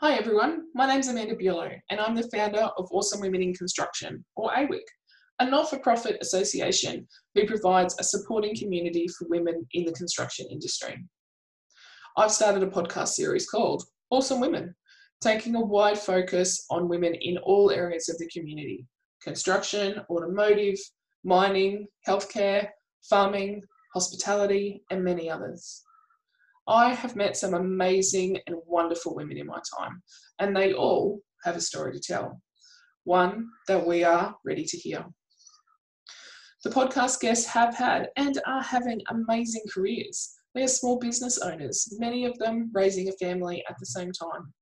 Hi everyone, my name's Amanda Bulow and I'm the founder of Awesome Women in Construction, or AWIC, a not-for-profit association who provides a supporting community for women in the construction industry. I've started a podcast series called Awesome Women, taking a wide focus on women in all areas of the community, construction, automotive, mining, healthcare, farming, hospitality, and many others. I have met some amazing and wonderful women in my time, and they all have a story to tell, one that we are ready to hear. The podcast guests have had and are having amazing careers. They are small business owners, many of them raising a family at the same time.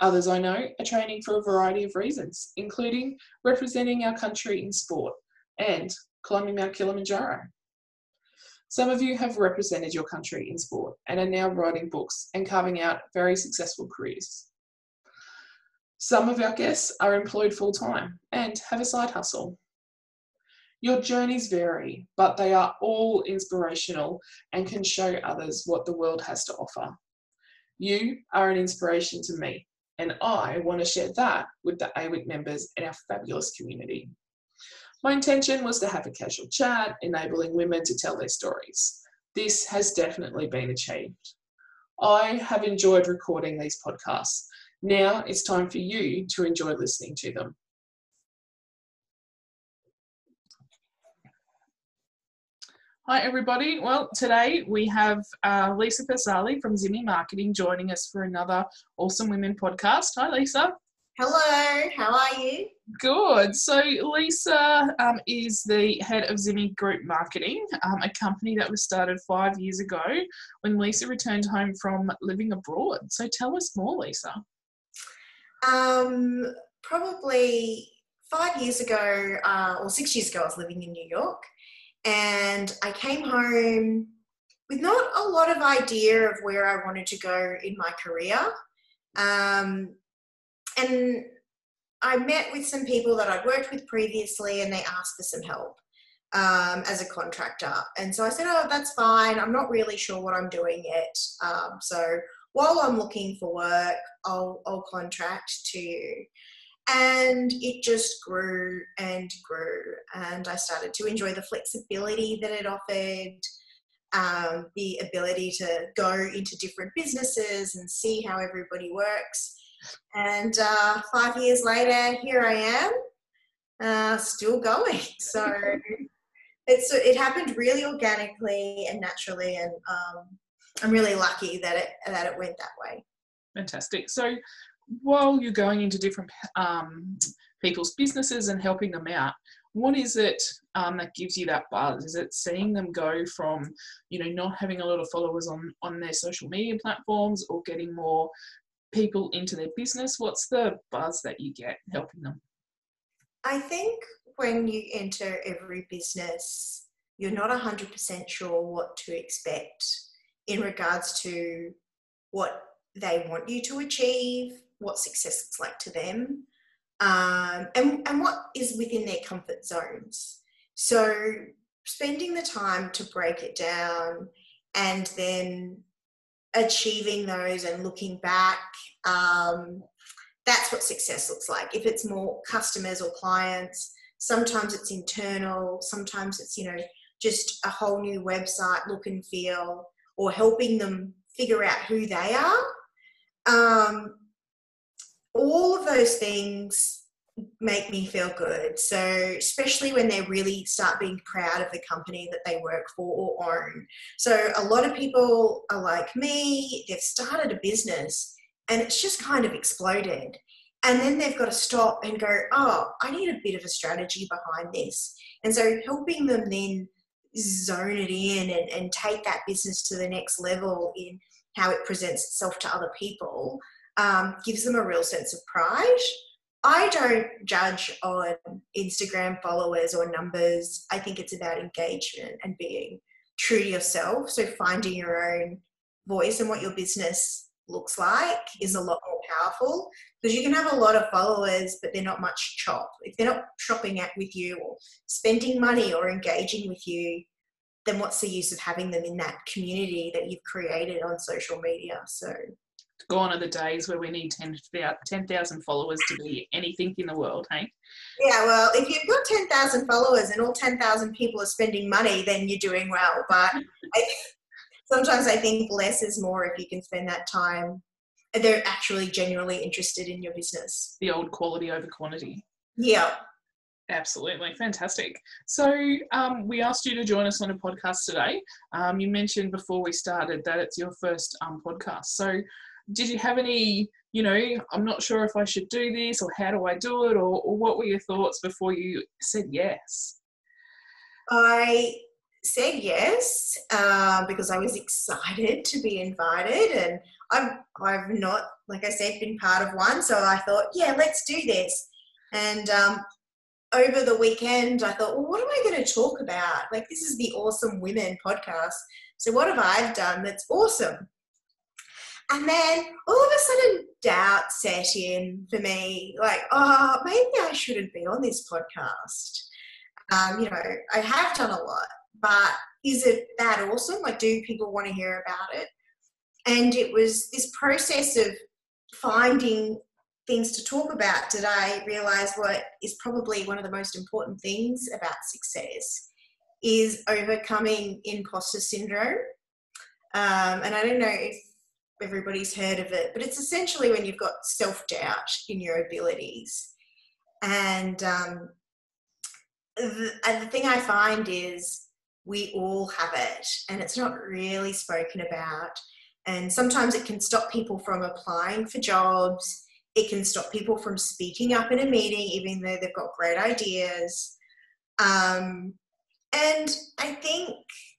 Others I know are training for a variety of reasons, including representing our country in sport and climbing Mount Kilimanjaro. Some of you have represented your country in sport and are now writing books and carving out very successful careers. Some of our guests are employed full time and have a side hustle. Your journeys vary, but they are all inspirational and can show others what the world has to offer. You are an inspiration to me, and I want to share that with the AWIC members in our fabulous community. My intention was to have a casual chat, enabling women to tell their stories. This has definitely been achieved. I have enjoyed recording these podcasts. Now it's time for you to enjoy listening to them. Hi, everybody. Well, today we have uh, Lisa Pasali from Zimmy Marketing joining us for another Awesome Women podcast. Hi, Lisa. Hello, how are you? Good. So, Lisa um, is the head of Zimmy Group Marketing, um, a company that was started five years ago when Lisa returned home from living abroad. So, tell us more, Lisa. Um, probably five years ago, uh, or six years ago, I was living in New York, and I came home with not a lot of idea of where I wanted to go in my career. Um, and I met with some people that I'd worked with previously and they asked for some help um, as a contractor. And so I said, Oh, that's fine. I'm not really sure what I'm doing yet. Um, so while I'm looking for work, I'll, I'll contract to you. And it just grew and grew. And I started to enjoy the flexibility that it offered. Um, the ability to go into different businesses and see how everybody works and uh, five years later, here I am, uh, still going. So it's it happened really organically and naturally, and um, I'm really lucky that it that it went that way. Fantastic. So while you're going into different um, people's businesses and helping them out, what is it um, that gives you that buzz? Is it seeing them go from, you know, not having a lot of followers on on their social media platforms or getting more people into their business? What's the buzz that you get helping them? I think when you enter every business, you're not 100% sure what to expect in regards to what they want you to achieve, what success looks like to them, um, and, and what is within their comfort zones. So, spending the time to break it down and then achieving those and looking back um, that's what success looks like. If it's more customers or clients sometimes it's internal sometimes it's you know just a whole new website look and feel or helping them figure out who they are. Um, all of those things make me feel good. So, especially when they really start being proud of the company that they work for or own. So, a lot of people are like me, they've started a business and it's just kind of exploded. And then they've got to stop and go, oh, I need a bit of a strategy behind this. And so, helping them then zone it in and, and take that business to the next level in how it presents itself to other people um, gives them a real sense of pride I don't judge on Instagram followers or numbers. I think it's about engagement and being true to yourself. So finding your own voice and what your business looks like is a lot more powerful because you can have a lot of followers, but they're not much chop. If they're not shopping at with you or spending money or engaging with you, then what's the use of having them in that community that you've created on social media? So gone are the days where we need 10,000 10, followers to be anything in the world, hey? Yeah, well, if you've got 10,000 followers and all 10,000 people are spending money, then you're doing well. But I, sometimes I think less is more if you can spend that time. They're actually genuinely interested in your business. The old quality over quantity. Yeah. Absolutely, fantastic. So, um, we asked you to join us on a podcast today. Um, you mentioned before we started that it's your first um, podcast. So, did you have any, you know, I'm not sure if I should do this or how do I do it, or, or what were your thoughts before you said yes? I said yes uh, because I was excited to be invited, and I've I've not, like I said, been part of one, so I thought, yeah, let's do this. And um, over the weekend, I thought, well, what am I going to talk about? Like, this is the Awesome Women podcast. So, what have I done that's awesome? And then all of a sudden, doubt set in for me like, oh, maybe I shouldn't be on this podcast. Um, you know, I have done a lot, but is it that awesome? Like, do people want to hear about it? And it was this process of finding things to talk about did I realize what is probably one of the most important things about success is overcoming imposter syndrome. Um, and I don't know if everybody's heard of it, but it's essentially when you've got self doubt in your abilities. And, um, the, and the thing I find is we all have it, and it's not really spoken about. And sometimes it can stop people from applying for jobs it can stop people from speaking up in a meeting, even though they've got great ideas. Um, and I think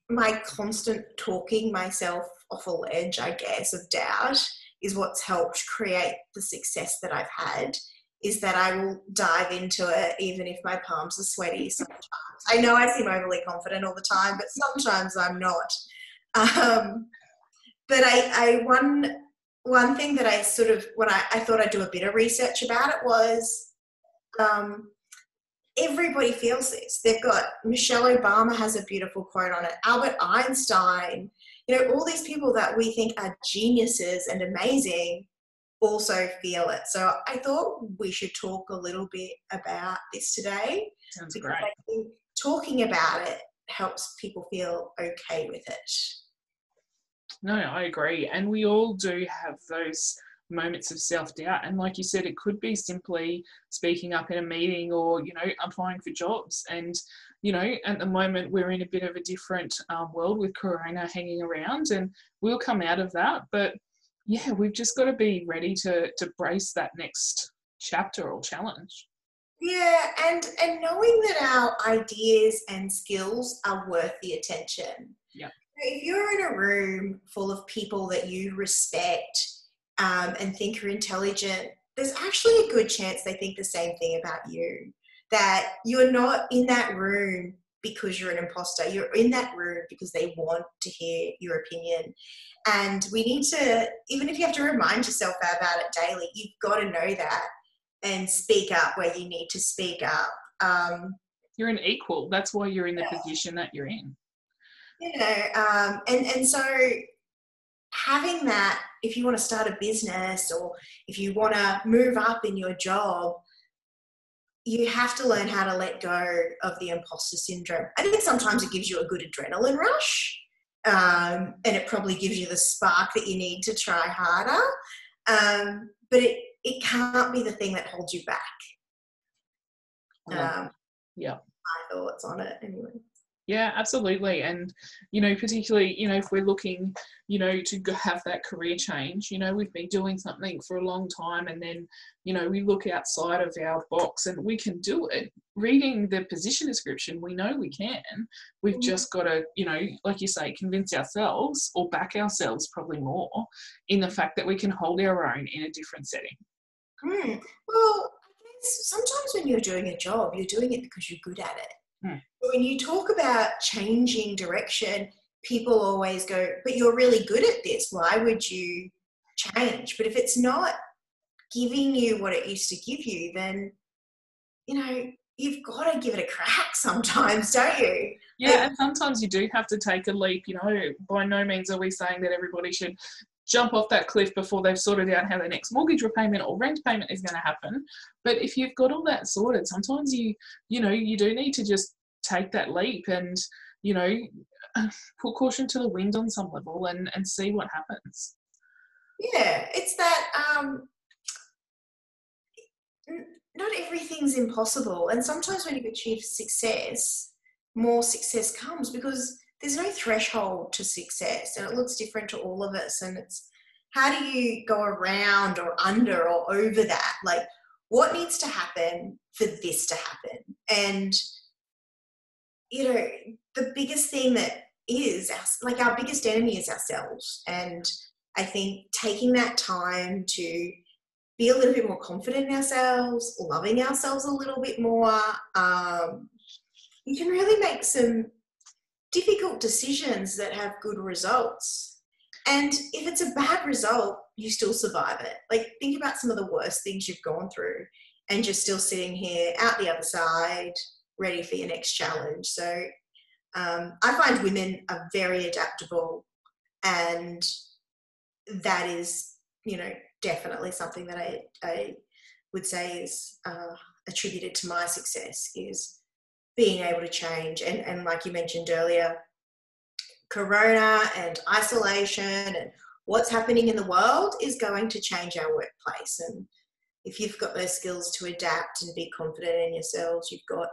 my constant talking myself off a ledge, I guess, of doubt is what's helped create the success that I've had. Is that I will dive into it even if my palms are sweaty sometimes. I know I seem overly confident all the time, but sometimes I'm not. Um, but I, I one one thing that I sort of, when I, I thought I'd do a bit of research about it was um, everybody feels this. They've got Michelle Obama has a beautiful quote on it, Albert Einstein, you know, all these people that we think are geniuses and amazing also feel it. So I thought we should talk a little bit about this today. Sounds great. I think talking about it helps people feel okay with it. No, I agree. And we all do have those moments of self doubt. And like you said, it could be simply speaking up in a meeting or, you know, applying for jobs. And, you know, at the moment, we're in a bit of a different um, world with Corona hanging around and we'll come out of that. But yeah, we've just got to be ready to, to brace that next chapter or challenge. Yeah, and and knowing that our ideas and skills are worth the attention. Yeah if you're in a room full of people that you respect um, and think are intelligent, there's actually a good chance they think the same thing about you. That you're not in that room because you're an imposter. You're in that room because they want to hear your opinion. And we need to, even if you have to remind yourself about it daily, you've got to know that and speak up where you need to speak up. Um, you're an equal. That's why you're in the yeah. position that you're in you know um, and and so having that if you want to start a business or if you want to move up in your job you have to learn how to let go of the imposter syndrome. I think sometimes it gives you a good adrenaline rush um, and it probably gives you the spark that you need to try harder. Um, but it, it can't be the thing that holds you back. Um, yeah. my thoughts on it anyway yeah, absolutely. And, you know, particularly, you know, if we're looking, you know, to have that career change, you know, we've been doing something for a long time and then, you know, we look outside of our box and we can do it. Reading the position description, we know we can. We've mm. just got to, you know, like you say, convince ourselves or back ourselves probably more in the fact that we can hold our own in a different setting. Mm. Well, sometimes when you're doing a job, you're doing it because you're good at it Hmm. When you talk about changing direction, people always go, but you're really good at this. Why would you change? But if it's not giving you what it used to give you, then, you know, you've got to give it a crack sometimes, don't you? Yeah, and sometimes you do have to take a leap. You know, by no means are we saying that everybody should jump off that cliff before they've sorted out how their next mortgage repayment or rent payment is going to happen. But if you've got all that sorted, sometimes you, you know, you do need to just take that leap and, you know, put caution to the wind on some level and, and see what happens. Yeah, it's that um, not everything's impossible. And sometimes when you achieve success, more success comes because there's no threshold to success and it looks different to all of us. And it's how do you go around or under or over that? Like, what needs to happen for this to happen? And, you know, the biggest thing that is our, like our biggest enemy is ourselves. And I think taking that time to be a little bit more confident in ourselves, loving ourselves a little bit more, um, you can really make some difficult decisions that have good results. And if it's a bad result, you still survive it. Like, think about some of the worst things you've gone through, and you're still sitting here out the other side, ready for your next challenge. So, um, I find women are very adaptable, and that is, you know, definitely something that I, I would say is uh, attributed to my success is being able to change. And, and like you mentioned earlier, corona and isolation and what's happening in the world is going to change our workplace. And if you've got those skills to adapt and be confident in yourselves, you've got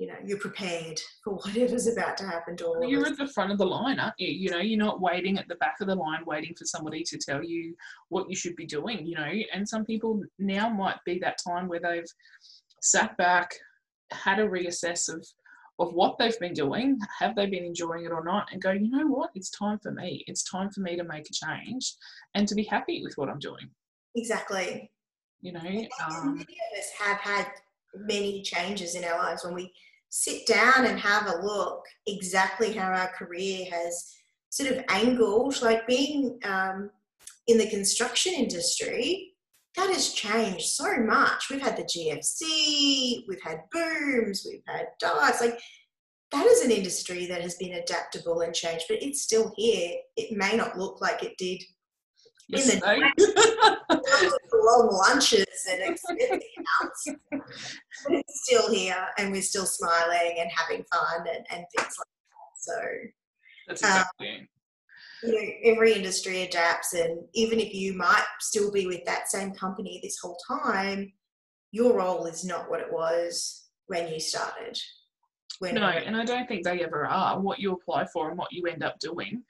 you know you're prepared for whatever's about to happen to all you're at the front of the line aren't you you know you're not waiting at the back of the line waiting for somebody to tell you what you should be doing you know and some people now might be that time where they've sat back had a reassess of of what they've been doing have they been enjoying it or not and go you know what? It's time for me. It's time for me to make a change and to be happy with what i'm doing. Exactly. You know um, many of us have had many changes in our lives. When we sit down and have a look exactly how our career has sort of angled, like being um, in the construction industry, that has changed so much. We've had the GFC, we've had booms, we've had dives. Like that is an industry that has been adaptable and changed, but it's still here. It may not look like it did in the long lunches and expensive but it's still here and we're still smiling and having fun and, and things like that. So that's exactly um, you know, every industry adapts and even if you might still be with that same company this whole time, your role is not what it was when you started no, and I don't think they ever are. What you apply for and what you end up doing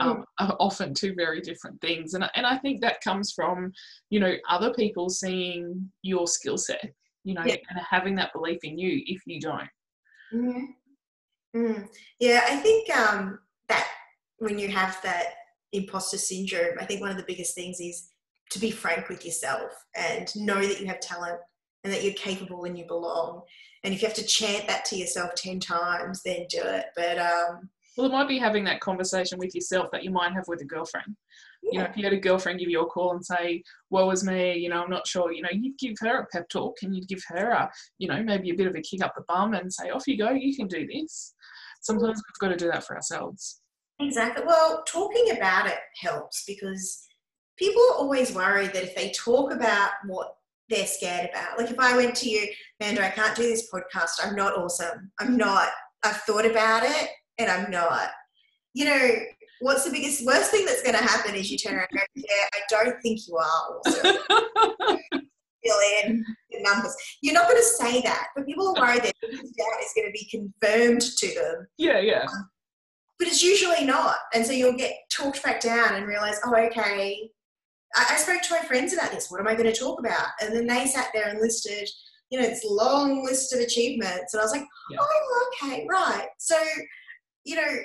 um, mm. are often two very different things. And, and I think that comes from, you know, other people seeing your skill set, you know, yeah. and having that belief in you if you don't. Mm. Mm. Yeah, I think um, that when you have that imposter syndrome, I think one of the biggest things is to be frank with yourself and know that you have talent and that you're capable and you belong. And if you have to chant that to yourself 10 times then do it. But um well it might be having that conversation with yourself that you might have with a girlfriend. Yeah. you know if you had a girlfriend give you a call and say woe is me you know i'm not sure you know you'd give her a pep talk and you'd give her a you know maybe a bit of a kick up the bum and say off you go you can do this. Sometimes we've got to do that for ourselves exactly well talking about it helps because people are always worried that if they talk about what they're scared about. Like if I went to you, Amanda, I can't do this podcast. I'm not awesome. I'm not. I've thought about it and I'm not. You know, what's the biggest, worst thing that's going to happen is you turn around and go, yeah, I don't think you are awesome. Fill in the numbers. You're not going to say that, but people are worried that that is going to be confirmed to them. Yeah, yeah. Um, but it's usually not. And so you'll get talked back down and realize, oh, okay, I, I spoke to my friends about this. What am I going to talk about? And then they sat there and listed, you know, this long list of achievements. And I was like, yeah. oh, okay, right. So, you know,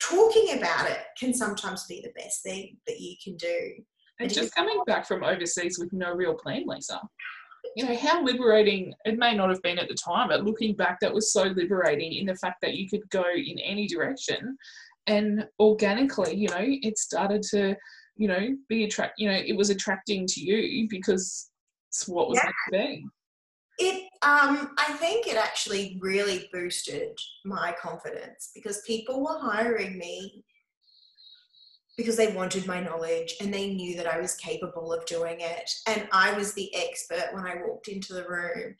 talking about it can sometimes be the best thing that you can do. And just coming back from overseas with no real plan, Lisa. You know, how liberating it may not have been at the time, but looking back, that was so liberating in the fact that you could go in any direction and organically, you know, it started to you know, be attract, you know, it was attracting to you because it's what was yeah. meant to be. It, um, I think it actually really boosted my confidence because people were hiring me because they wanted my knowledge and they knew that I was capable of doing it. And I was the expert when I walked into the room.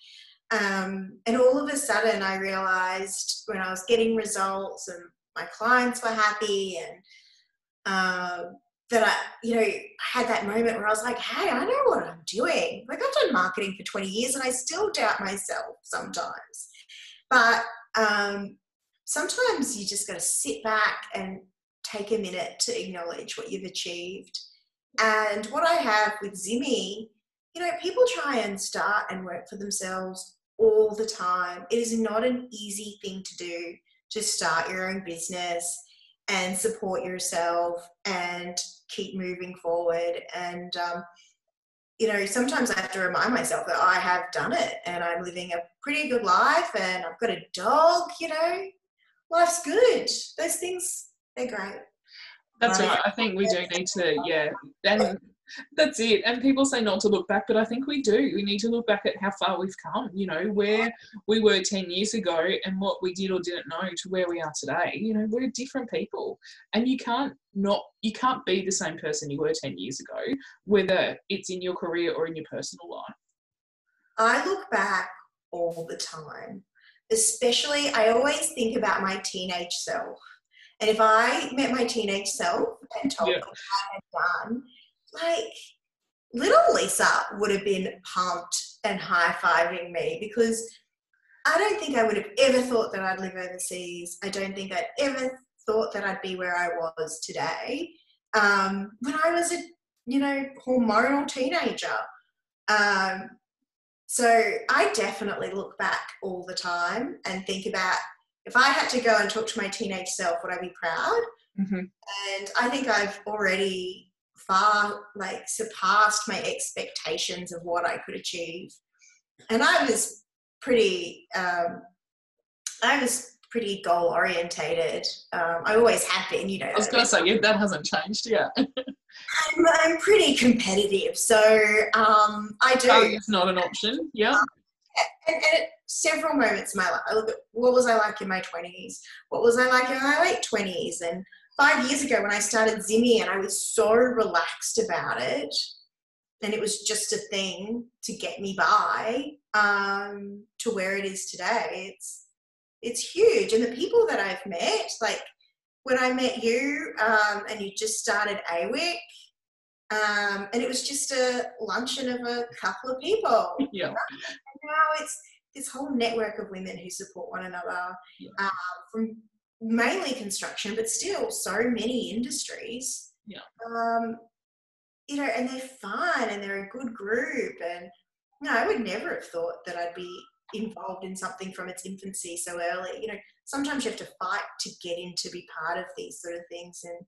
Um, and all of a sudden, I realized when I was getting results and my clients were happy and uh, that I, you know, had that moment where I was like, hey, I know what I'm doing. Like I've done marketing for 20 years and I still doubt myself sometimes. But um, sometimes you just got to sit back and take a minute to acknowledge what you've achieved. And what I have with Zimmy, you know, people try and start and work for themselves all the time. It is not an easy thing to do to start your own business and support yourself and keep moving forward. And, um, you know, sometimes I have to remind myself that I have done it and I'm living a pretty good life and I've got a dog, you know, life's good. Those things, they're great. That's right. I think we do need to, yeah. And that's it. And people say not to look back, but I think we do. We need to look back at how far we've come, you know, where we were 10 years ago and what we did or didn't know to where we are today. You know, we're different people. And you can't not, you can't be the same person you were 10 years ago, whether it's in your career or in your personal life. I look back all the time, especially, I always think about my teenage self. And if I met my teenage self and told yeah. them what I had done, like little Lisa would have been pumped and high fiving me because I don't think I would have ever thought that I'd live overseas. I don't think I'd ever thought that I'd be where I was today um, when I was a you know hormonal teenager. Um, so I definitely look back all the time and think about if I had to go and talk to my teenage self, would I be proud? Mm-hmm. And I think I've already far like surpassed my expectations of what I could achieve. And I was pretty, um, I was pretty goal orientated. Um, I always have been, you know. I was going to say, yeah, that hasn't changed, yet. I'm, I'm, pretty competitive, so um, I do. it's not an option, yeah. And, and at several moments in my life, I look at what was I like in my 20s, what was I like in my late 20s, and five years ago when I started Zimmy and I was so relaxed about it, and it was just a thing to get me by um, to where it is today. It's it's huge, and the people that I've met, like when I met you, um, and you just started AWIC, um, and it was just a luncheon of a couple of people. Yeah. And now it's this whole network of women who support one another yeah. um, from mainly construction, but still so many industries. Yeah. Um, you know, and they're fun and they're a good group. And no, I would never have thought that I'd be involved in something from its infancy so early. You know, sometimes you have to fight to get in to be part of these sort of things. And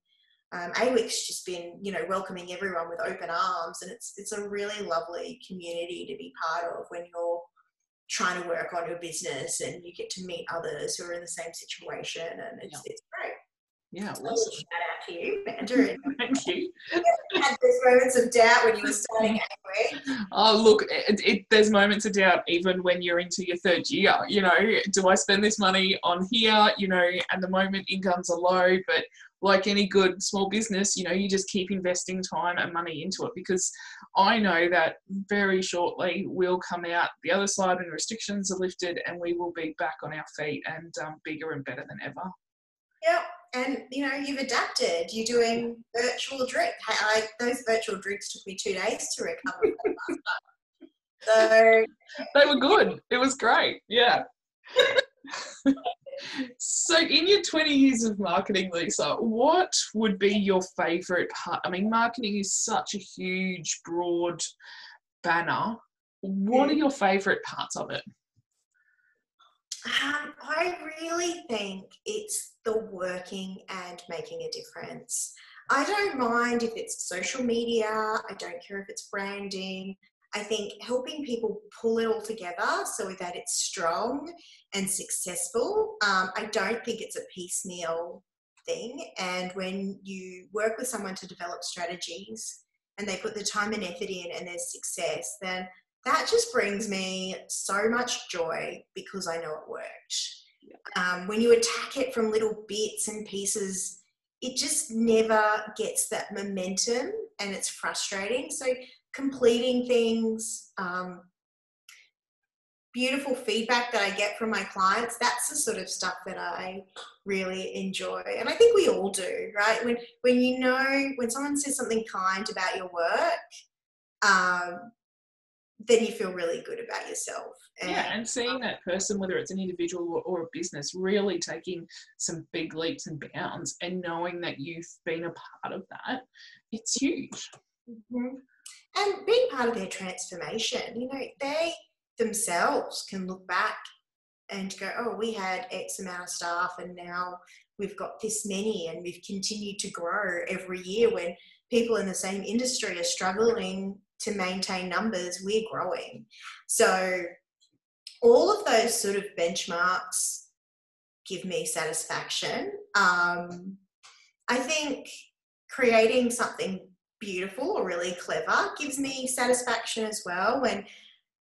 um, AWIC's just been, you know, welcoming everyone with open arms, and it's it's a really lovely community to be part of when you're trying to work on your business and you get to meet others who are in the same situation and it's, yeah. it's great. Yeah, awesome. Shout out to you, Amanda. Thank you. had those moments of doubt when you were starting anyway. Oh, look, it, it, there's moments of doubt even when you're into your third year. You know, do I spend this money on here? You know, and the moment incomes are low, but like any good small business, you know, you just keep investing time and money into it because I know that very shortly we'll come out the other side when restrictions are lifted and we will be back on our feet and um, bigger and better than ever. Yep. and you know you've adapted. You're doing virtual drink. I, those virtual drinks took me two days to recover. so they were good. It was great. Yeah. so in your 20 years of marketing lisa what would be your favorite part? I mean marketing is such a huge broad banner. What are your favorite parts of it? Um, i really think it's the working and making a difference. I don't mind if it's social media i don't care if it's branding I think helping people pull it all together so that it's strong and successful. Um, I don't think it's a piecemeal thing. And when you work with someone to develop strategies and they put the time and effort in and there's success, then that just brings me so much joy because I know it worked. Um, when you attack it from little bits and pieces, it just never gets that momentum and it's frustrating. So completing things, um, beautiful feedback that I get from my clients, that's the sort of stuff that I really enjoy. And I think we all do, right? When when you know when someone says something kind about your work, um, then you feel really good about yourself. And, yeah, and seeing that person, whether it's an individual or, a business, really taking some big leaps and bounds and knowing that you've been a part of that, it's huge. Mm-hmm. And being part of their transformation, you know, they themselves can look back and go, oh, we had X amount of staff and now we've got this many and we've continued to grow every year when people in the same industry are struggling to maintain numbers, we're growing. So all of those sort of benchmarks give me satisfaction. Um, I think creating something beautiful or really clever gives me satisfaction as well when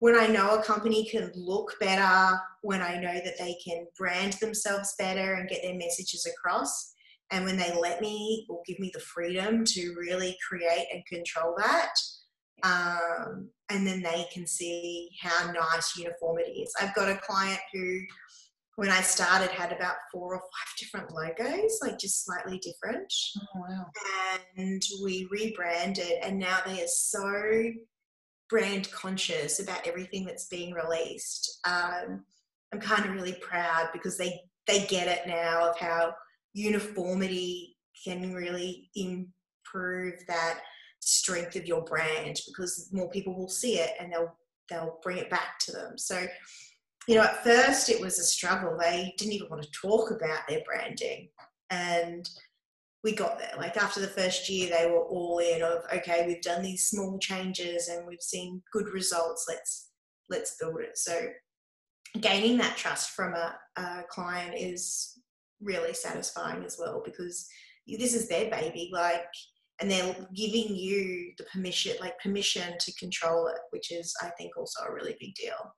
when I know a company can look better, when I know that they can brand themselves better and get their messages across, and when they let me or give me the freedom to really create and control that, um, and then they can see how nice uniformity is. I've got a client who, when I started, had about four or five different logos, like just slightly different. Oh, wow. And we rebranded, and now they are so brand conscious about everything that's being released. Um, I'm kind of really proud because they they get it now of how uniformity can really improve that strength of your brand because more people will see it and they'll they'll bring it back to them. So, you know, at first it was a struggle. They didn't even want to talk about their branding. And we got there. Like after the first year, they were all in of okay, we've done these small changes and we've seen good results. Let's let's build it. So gaining that trust from a, a client is really satisfying as well because this is their baby. Like and they're giving you the permission like permission to control it which is i think also a really big deal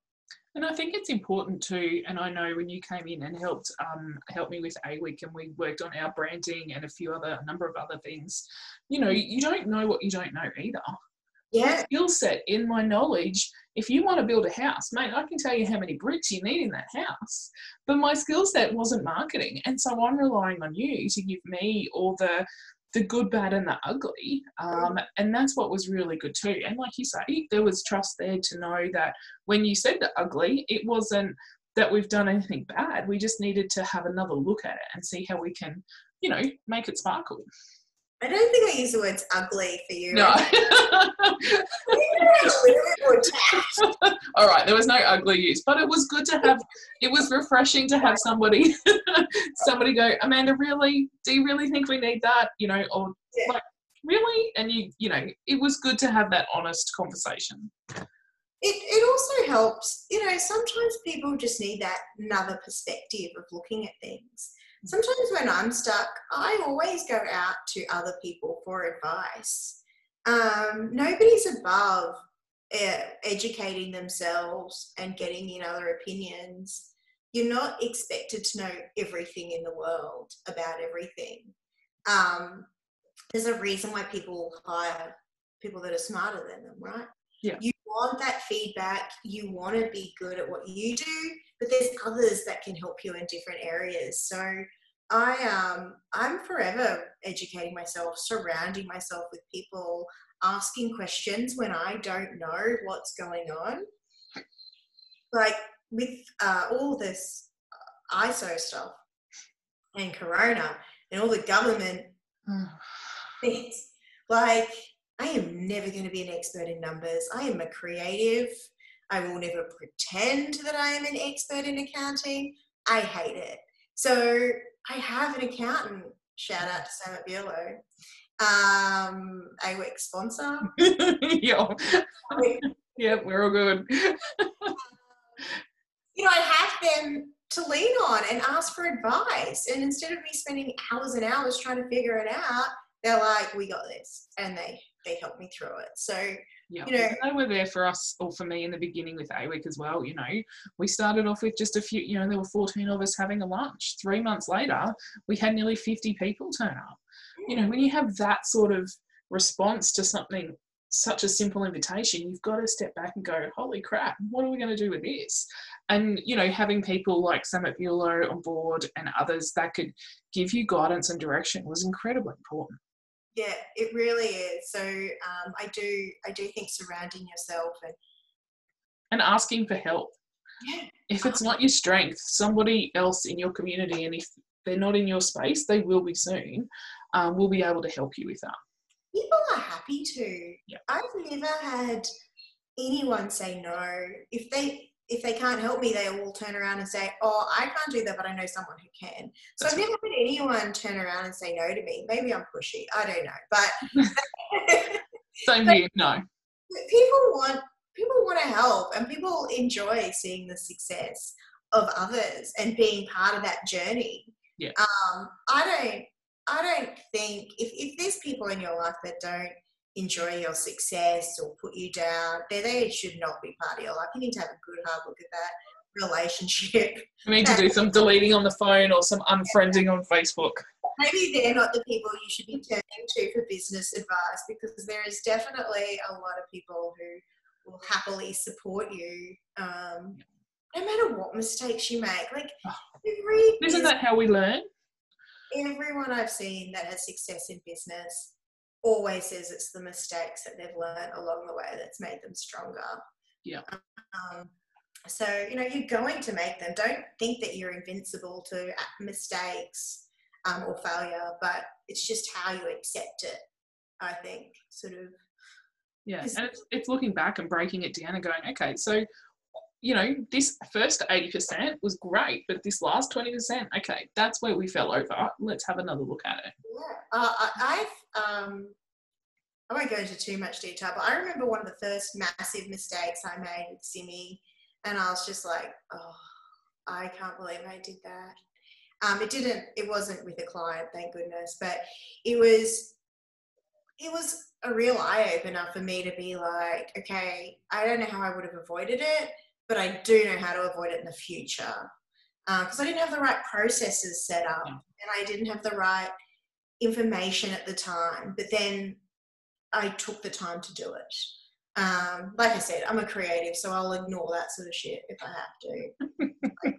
and I think it's important too, and I know when you came in and helped um, help me with AWIC and we worked on our branding and a few other a number of other things, you know, you don't know what you don't know either. Yeah. Skill set in my knowledge, if you want to build a house, mate, I can tell you how many bricks you need in that house. But my skill set wasn't marketing. And so I'm relying on you to give me all the the good, bad, and the ugly. Um, and that's what was really good too. And like you say, there was trust there to know that when you said the ugly, it wasn't that we've done anything bad. We just needed to have another look at it and see how we can, you know, make it sparkle. I don't think I use the words ugly for you. No. All right, there was no ugly use, but it was good to have. It was refreshing to have somebody, somebody go, Amanda, really? Do you really think we need that? You know, or yeah. like, really? And you, you know, it was good to have that honest conversation. It, it also helps, you know, sometimes people just need that another perspective of looking at things sometimes when I'm stuck, I always go out to other people for advice. Um, nobody's above educating themselves and getting in other opinions. You're not expected to know everything in the world about everything. Um, there's a reason why people hire people that are smarter than them, right? Yeah. You want that feedback. You want to be good at what you do, but there's others that can help you in different areas. So I um I'm forever educating myself, surrounding myself with people, asking questions when I don't know what's going on. Like with uh, all this uh, ISO stuff and Corona and all the government things, like I am never going to be an expert in numbers. I am a creative. I will never pretend that I am an expert in accounting. I hate it. So I have an accountant. Shout out to Sam at Bureau. Um, AWIC sponsor. yeah. yeah, we're all good. you know, I have them to lean on and ask for advice. And instead of me spending hours and hours trying to figure it out, they're like, we got this. And they they helped me through it. So yeah, you know, they were there for us or for me in the beginning with AWIC as well. You know, we started off with just a few. You know, there were fourteen of us having a lunch. Three months later, we had nearly fifty people turn up. you know, mm. when you have that sort of response to something such a simple invitation, you've got to step back and go, holy crap, what are we going to do with this? And, you know, having people like Summit Bureau on board and others that could give you guidance and direction was incredibly important. Yeah, it really is. So um, I do, I do think surrounding yourself and and asking for help. Yeah. If it's not your strength, somebody else in your community, and if they're not in your space, they will be soon, um, will be able to help you with that. People are happy to. Yeah. I've never had anyone say no. If they if they can't help me, they will turn around and say, "Oh, I can't do that, but I know someone who can." So That's I've never had anyone turn around and say no to me. Maybe I'm pushy. I don't know, but Same here. No. people want people want to help, and people enjoy seeing the success of others and being part of that journey. Yeah. Um, I don't. I don't think if if there's people in your life that don't enjoy your success or put you down, they they should not be part of your life. You need to have a good hard look at that relationship. You need to do some deleting on the phone or some unfriending on Facebook. Maybe they're not the people you should be turning to for business advice because there is definitely a lot of people who will happily support you um, no matter what mistakes you make. Like every Isn't that how we learn? everyone I've seen that has success in business always says it's the mistakes that they've learned along the way that's made them stronger. Yeah. Um, so, you know, you're going to make them. Don't think that you're invincible to mistakes um, or failure, but it's just how you accept it, I think, sort of. Yeah. And it's, it's looking back and breaking it down and going, okay, so, you know, this first 80% was great, but this last 20%, okay, that's where we fell over. Let's have another look at it. Yeah. Uh, I, I've, um, I won't go into too much detail, but I remember one of the first massive mistakes I made with Zimmy, and I was just like, oh, I can't believe I did that. Um, it didn't. It wasn't with a client, thank goodness, but it was. It was a real eye opener for me to be like, okay, I don't know how I would have avoided it, but I do know how to avoid it in the future because I didn't have the right processes set up, Yeah. and I didn't have the right information at the time. But then I took the time to do it. Um, like I said, I'm a creative, so I'll ignore that sort of shit if I have to.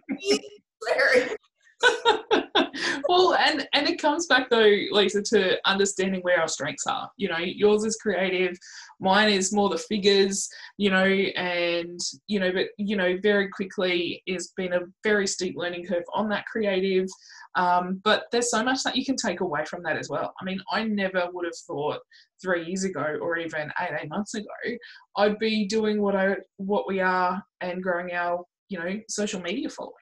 Like. well, and and it comes back though, Lisa, to understanding where our strengths are. You know, yours is creative, mine is more the figures. You know, and you know, but you know, very quickly has been a very steep learning curve on that creative. Um, but there's so much that you can take away from that as well. I mean, I never would have thought three years ago or even eight, eight months ago, I'd be doing what I what we are and growing our you know social media following.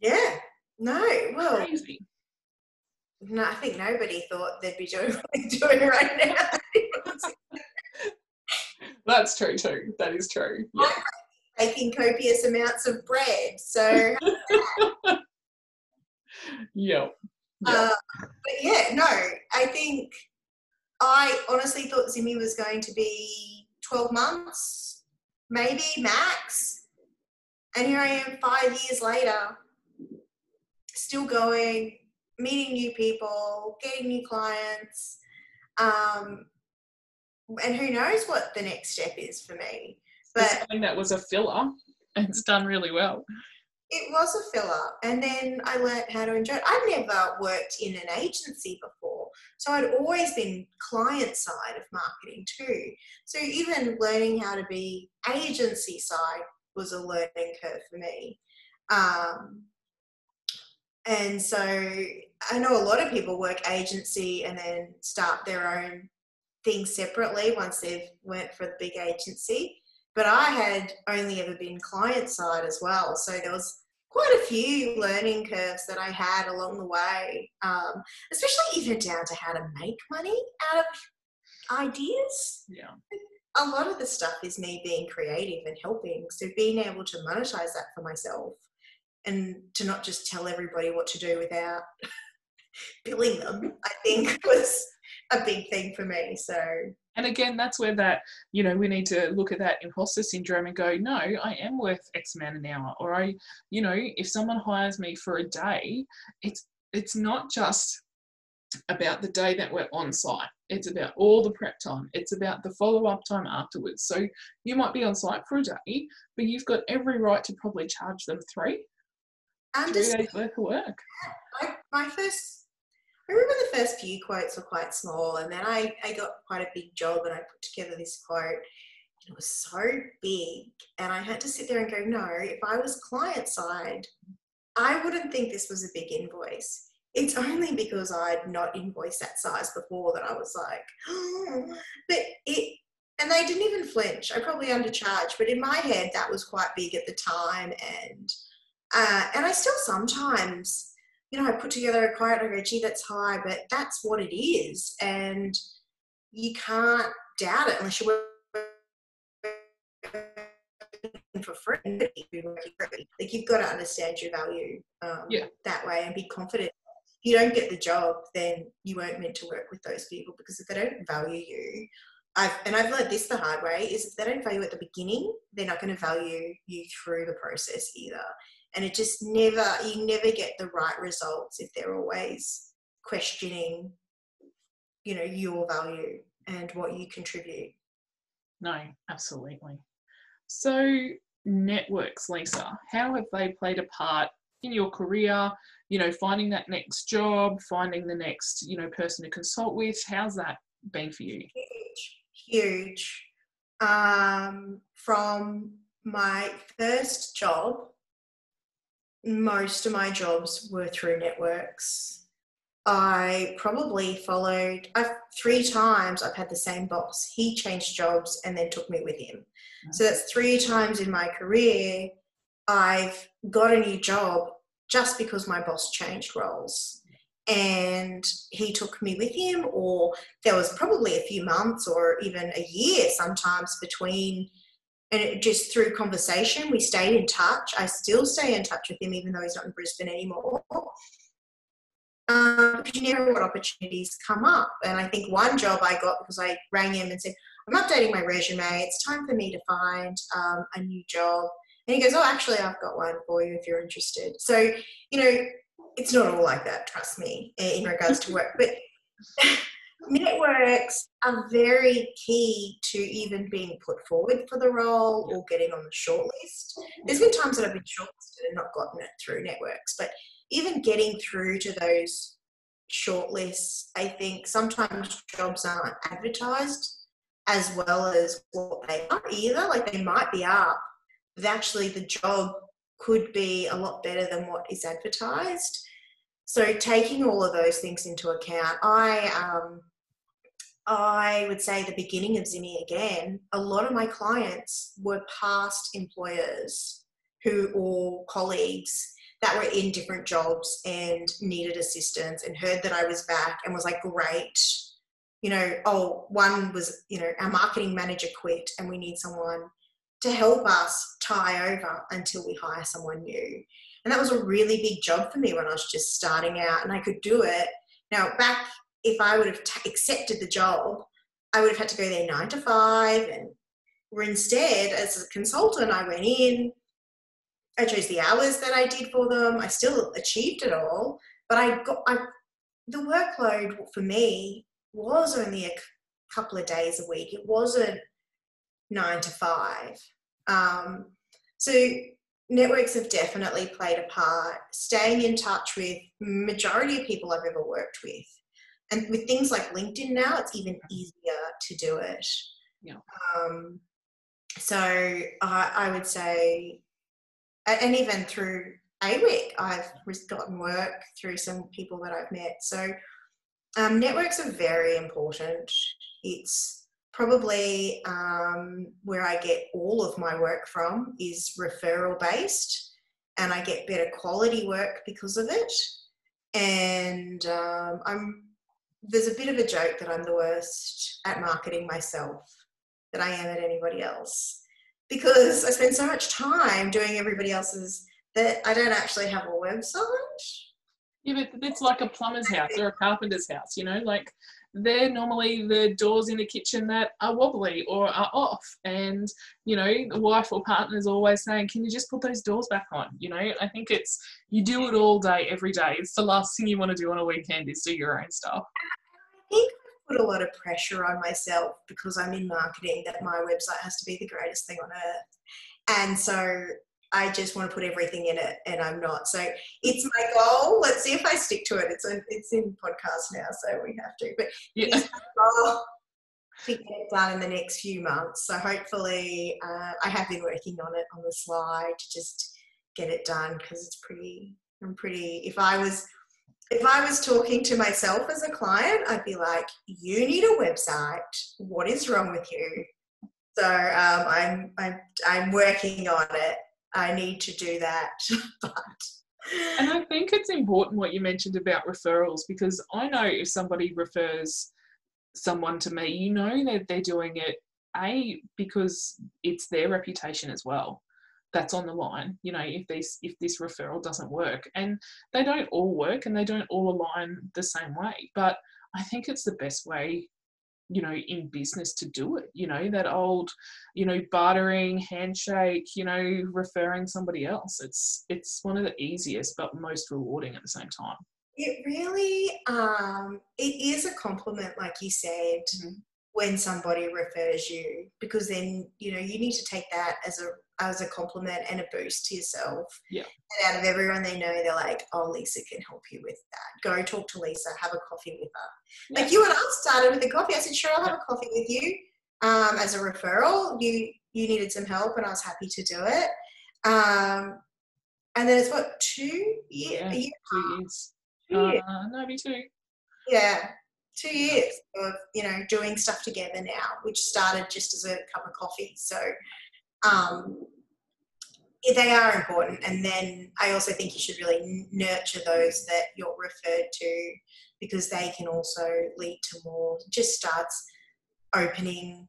Yeah. No. Well, Crazy. no, I think nobody thought they'd be doing what they're doing right now. That's true too. That is true. Yeah. Making copious amounts of bread. So, Yeah. Yeah. uh, but yeah, no, I think I honestly thought Zimmy was going to be 12 months, maybe max. And here I am five years later, still going, meeting new people, getting new clients. Um, and who knows what the next step is for me. But something that was a filler and it's done really well. it was a filler. And then I learned how to enjoy it. I'd never worked in an agency before. So I'd always been client side of marketing too. So even learning how to be agency side was a learning curve for me. Um, and so I know a lot of people work agency and then start their own thing separately once they've went for the big agency. But I had only ever been client side as well. So there was quite a few learning curves that I had along the way, um, especially even down to how to make money out of ideas Yeah. a lot of the stuff is me being creative and helping. So being able to monetize that for myself and to not just tell everybody what to do without billing them, I think was a big thing for me. So And again, that's where that, you know, we need to look at that imposter syndrome and go, no, I am worth X amount an hour. Or I, you know, if someone hires me for a day, it's it's not just about the day that we're on site. It's about all the prep time. It's about the follow up time afterwards. So you might be on site for a day, but you've got every right to probably charge them three. Worth of work. I, my first, I remember the first few quotes were quite small, and then I, I got quite a big job and I put together this quote. It was so big, and I had to sit there and go, no, if I was client side, I wouldn't think this was a big invoice it's only because I'd not invoiced that size before that I was like, oh. but it, and they didn't even flinch. I probably undercharged, but in my head that was quite big at the time, and uh, and I still sometimes, you know, I put together a quote. I go, gee, that's high, but that's what it is, and you can't doubt it unless you work for free. Like you've got to understand your value um, yeah. that way and be confident If you don't get the job, then you weren't meant to work with those people because if they don't value you, I've and I've learned this the hard way is if they don't value you at the beginning, they're not going to value you through the process either. And it just never you never get the right results if they're always questioning, you know, your value and what you contribute. No, absolutely. So networks, Lisa, how have they played a part in your career you know finding that next job finding the next you know person to consult with how's that been for you huge huge um, from my first job most of my jobs were through networks. I probably followed I've, three times i've had the same boss. He changed jobs and then took me with him. So that's three times in my career I've got a new job just because my boss changed roles. And he took me with him, or there was probably a few months or even a year sometimes between, and it, just through conversation, we stayed in touch. I still stay in touch with him, even though he's not in Brisbane anymore. Um, because you never know what opportunities come up. And I think one job I got because I rang him and said, I'm updating my resume. It's time for me to find um, a new job. And he goes, Oh, actually, I've got one for you if you're interested. So, you know, it's not all like that, trust me, in regards to work. But networks are very key to even being put forward for the role or getting on the shortlist. There's been times that I've been shortlisted and not gotten it through networks, but even getting through to those shortlists, I think sometimes jobs aren't advertised as well as what they are either. Like they might be up, but actually the job could be a lot better than what is advertised. So taking all of those things into account, I um, I would say the beginning of Zimmy again, a lot of my clients were past employers who or colleagues that were in different jobs and needed assistance and heard that I was back and was like, great. You know, oh, one was, you know, our marketing manager quit and we need someone to help us tie over until we hire someone new. And that was a really big job for me when I was just starting out and I could do it. Now, back if I would have t- accepted the job, I would have had to go there nine to five. And where instead, as a consultant, I went in, I chose the hours that I did for them. I still achieved it all, but I got I, the workload for me was only a couple of days a week. It wasn't nine to five. Um, so networks have definitely played a part. Staying in touch with majority of people I've ever worked with, and with things like LinkedIn now, it's even easier to do it. Yeah. Um, so I, I would say, and even through AWIC, I've gotten work through some people that I've met. So um, networks are very important. It's probably um, where I get all of my work from is referral based, and I get better quality work because of it. And um, I'm there's a bit of a joke that I'm the worst at marketing myself that I am at anybody else because I spend so much time doing everybody else's that I don't actually have a website. Yeah, but it's like a plumber's house or a carpenter's house, you know, like they're normally the doors in the kitchen that are wobbly or are off. And, you know, the wife or partner is always saying, Can you just put those doors back on? You know, I think it's, you do it all day, every day. It's the last thing you want to do on a weekend is do your own stuff. I think I put a lot of pressure on myself because I'm in marketing that my website has to be the greatest thing on earth. And so I just want to put everything in it, and I'm not. So it's my goal. Let's see if I stick to it. It's in, it's in podcast now, so we have to. But yeah. it's my goal to get it done in the next few months. So hopefully, uh, I have been working on it on the slide to just get it done because it's pretty. I'm pretty. If I was if I was talking to myself as a client, I'd be like, "You need a website. What is wrong with you?" So um, I'm I'm I'm working on it I need to do that. but and I think it's important what you mentioned about referrals because I know if somebody refers someone to me, you know that they're doing it a because it's their reputation as well that's on the line you know if this if this referral doesn't work and they don't all work and they don't all align the same way but i think it's the best way you know in business to do it you know that old you know bartering handshake you know referring somebody else it's it's one of the easiest but most rewarding at the same time it really um it is a compliment like you said mm-hmm. When somebody refers you because then you know you need to take that as a as a compliment and a boost to yourself. Yeah. And out of everyone they know, they're like, oh, Lisa can help you with that. Go talk to Lisa, have a coffee with her. Yeah. Like you and I started with a coffee. I said, sure, I'll have a coffee with you um, as a referral. You you needed some help, and I was happy to do it. Um, and then it's what two years? Yeah, year two years. Uh, no, two. Yeah, two years of you know doing stuff together now, which started just as a cup of coffee. So um, they are important. And then I also think you should really nurture those that you're referred to because they can also lead to more, just starts opening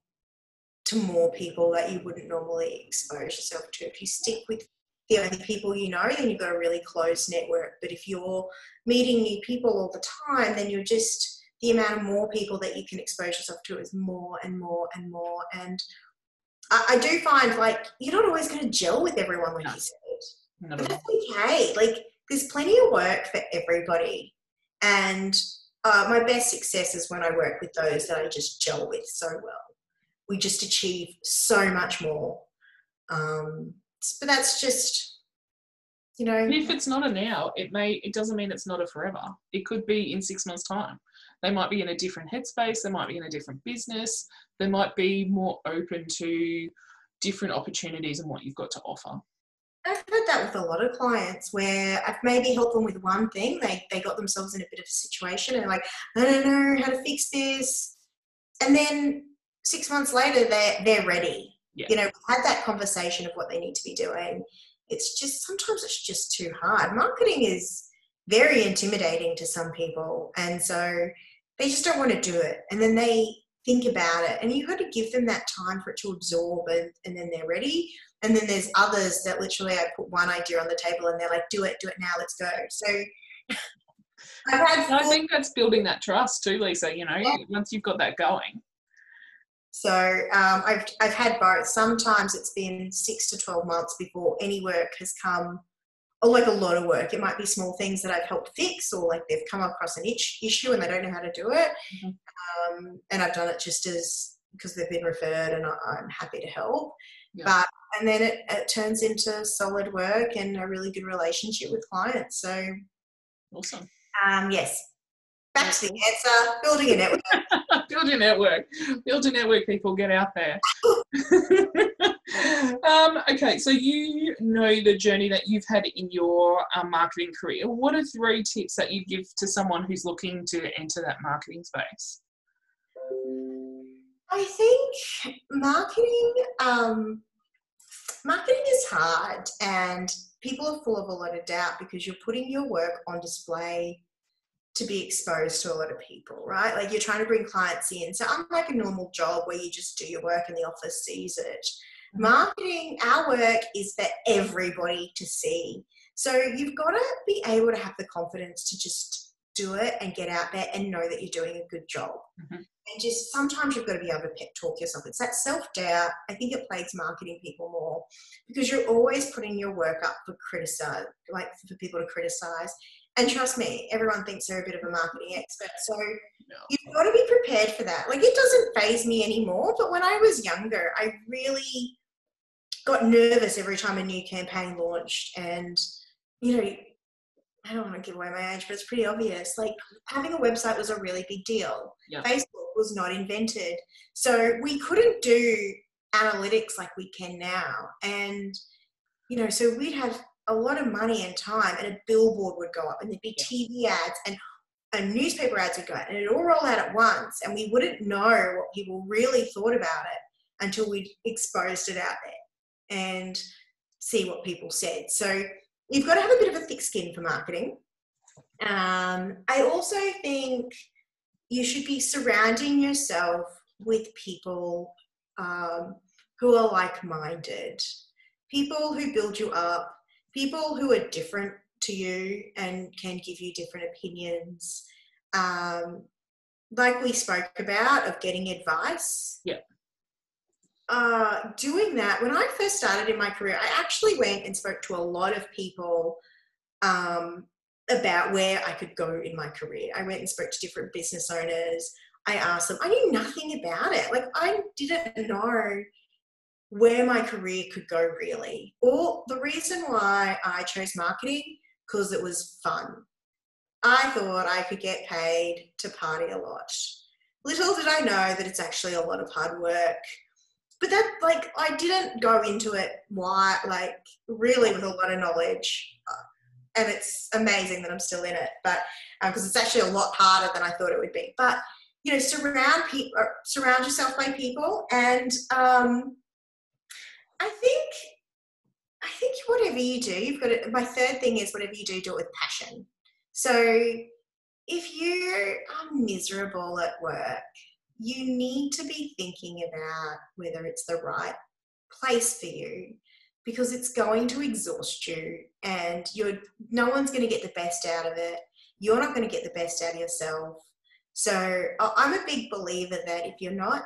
to more people that you wouldn't normally expose yourself to. If you stick with the only people you know, then you've got a really close network. But if you're meeting new people all the time, then you're just the amount of more people that you can expose yourself to is more and more and more. And I, I do find like you're not always going to gel with everyone, like no. you said. But that's okay. Like there's plenty of work for everybody, and uh, my best success is when I work with those that I just gel with so well. We just achieve so much more. Um, but that's just you know. And if it's not a now, it may. It doesn't mean it's not a forever. It could be in six months' time. They might be in a different headspace, they might be in a different business, they might be more open to different opportunities and what you've got to offer. I've had that with a lot of clients where I've maybe helped them with one thing. They, they got themselves in a bit of a situation and like, I don't know how to fix this. And then six months later, they're, they're ready. Yeah. You know, had that conversation of what they need to be doing. It's just, sometimes it's just too hard. Marketing is very intimidating to some people. And so they just don't want to do it. And then they think about it. And you've got to give them that time for it to absorb and, and then they're ready. And then there's others that literally I put one idea on the table and they're like, do it, do it now, let's go. So I've had I think that's building that trust too, Lisa, you know, yeah. once you've got that going. So um, I've, I've had both. Sometimes it's been six to 12 months before any work has come like a lot of work. It might be small things that I've helped fix, or like they've come across an itch, issue and they don't know how to do it. Mm-hmm. Um, and I've done it just as because they've been referred, and I, am happy to help. Yeah. But and then it, it turns into solid work and a really good relationship with clients. So awesome. Um, yes. Back to the answer: building a network. build a network. Build a network. People get out there. um, okay, so you know the journey that you've had in your um, marketing career. What are three tips that you give to someone who's looking to enter that marketing space? I think marketing, um, marketing is hard, and people are full of a lot of doubt because you're putting your work on display to be exposed to a lot of people, right? Like you're trying to bring clients in. So unlike a normal job where you just do your work and the office sees it, Marketing, our work is for everybody to see. So you've got to be able to have the confidence to just do it and get out there and know that you're doing a good job. Mhm. And just sometimes you've got to be able to pep talk yourself. It's that self doubt. I think it plagues marketing people more because you're always putting your work up for criticize, like for people to criticize. And trust me, everyone thinks they're a bit of a marketing expert. So No. you've got to be prepared for that. Like it doesn't phase me anymore. But when I was younger, I really got nervous every time a new campaign launched. And, you know, I don't want to give away my age, but it's pretty obvious. Like having a website was a really big deal. Facebook was not invented. So we couldn't do analytics like we can now. And, you know, so we'd have a lot of money and time and a billboard would go up and there'd be TV ads and and newspaper ads would go out and it'd all roll out at once and we wouldn't know what people really thought about it until we'd exposed it out there and see what people said. So you've got to have a bit of a thick skin for marketing. Um, I also think you should be surrounding yourself with people um, who are like minded, people who build you up, people who are different to you and can give you different opinions. Um, like we spoke about, of getting advice. Yeah. Uh, doing that, when I first started in my career, I actually went and spoke to a lot of people um, about where I could go in my career. I went and spoke to different business owners. I asked them, I knew nothing about it. Like, I didn't know where my career could go really. Or the reason why I chose marketing, because it was fun. I thought I could get paid to party a lot. Little did I know that it's actually a lot of hard work. But that, like, I didn't go into it why, like, really with a lot of knowledge. Uh, And it's amazing that I'm still in it, but because it's actually a lot harder than I thought it would be. But you know, surround people, surround yourself by people, and um, I think, I think whatever you do, you've got to, my third thing is whatever you do, do it with passion. So if you are miserable at work, you need to be thinking about whether it's the right place for you because it's going to exhaust you and you're no one's going to get the best out of it. You're not going to get the best out of yourself. So i'm a big believer that if you're not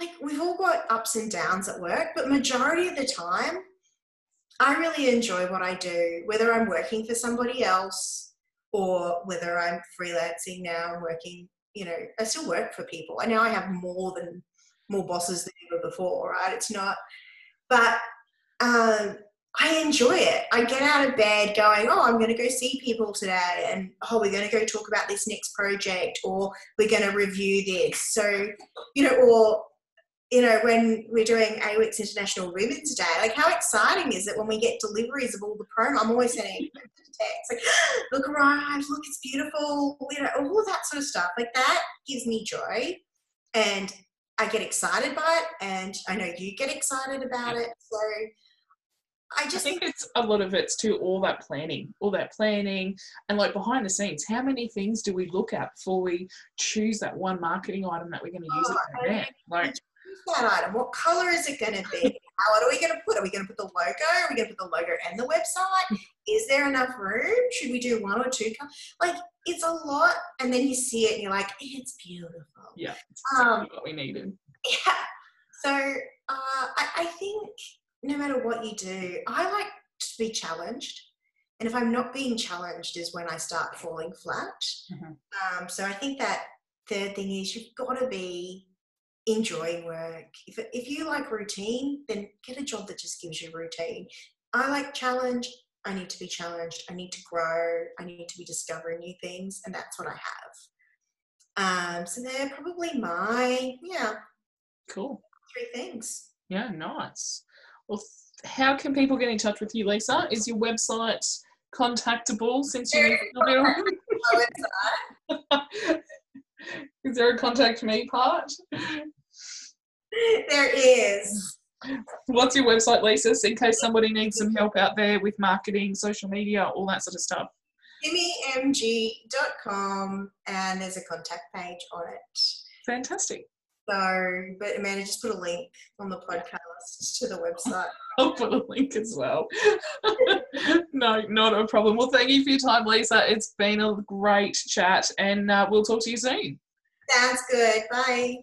like we've all got ups and downs at work but majority of the time i really enjoy what i do whether i'm working for somebody else or whether i'm freelancing now and working you know i still work for people and now i have more than more bosses than ever before right it's not but um, I enjoy it. I get out of bed going, oh, I'm going to go see people today, and oh, we're going to go talk about this next project, or we're going to review this. So, you know, or you know, when we're doing AWIC's International Women's Day, like how exciting is it when we get deliveries of all the promo? I'm always sending texts like, look arrived, look, it's beautiful, you know, all of that sort of stuff. Like that gives me joy, and I get excited by it, and I know you get excited about it. So I I just think it's a lot of it's to all that planning, all that planning, and like behind the scenes, how many things do we look at before we choose that one marketing item that we're going to use Oh, at that event? Like, that item. What color is it going to be? How are we going to put? Are we going to put the logo? Are we going to put the logo and the website? Is there enough room? Should we do one or two? co- Like it's a lot, and then you see it and you're like, it's beautiful. yeah, it's Um, what we needed. Yeah. So uh, I, I think no matter what you do, I like to be challenged. And if I'm not being challenged, is when I start falling flat. Mhm. Um, so I think that third thing is you've got to be enjoying work. If, if you like routine, then get a job that just gives you routine. I like challenge. I need to be challenged. I need to grow. I need to be discovering new things. And that's what I have. Um, so they're probably my, yeah, Cool. three things. Yeah, nice. Well, how can people get in touch with you, Lisa? Is your website contactable since you need a little My website. Is there a contact me part? There is. What's your website, Lisa, in case somebody needs some help out there with marketing, social media, all that sort of stuff? zimmymg.com and there's a contact page on it. Fantastic. So, but Amanda, just put a link on the podcast to the website. I'll put a link as well. no, not a problem. Well, thank you for your time, Lisa. It's been a great chat, and uh, we'll talk to you soon. Sounds good. Bye.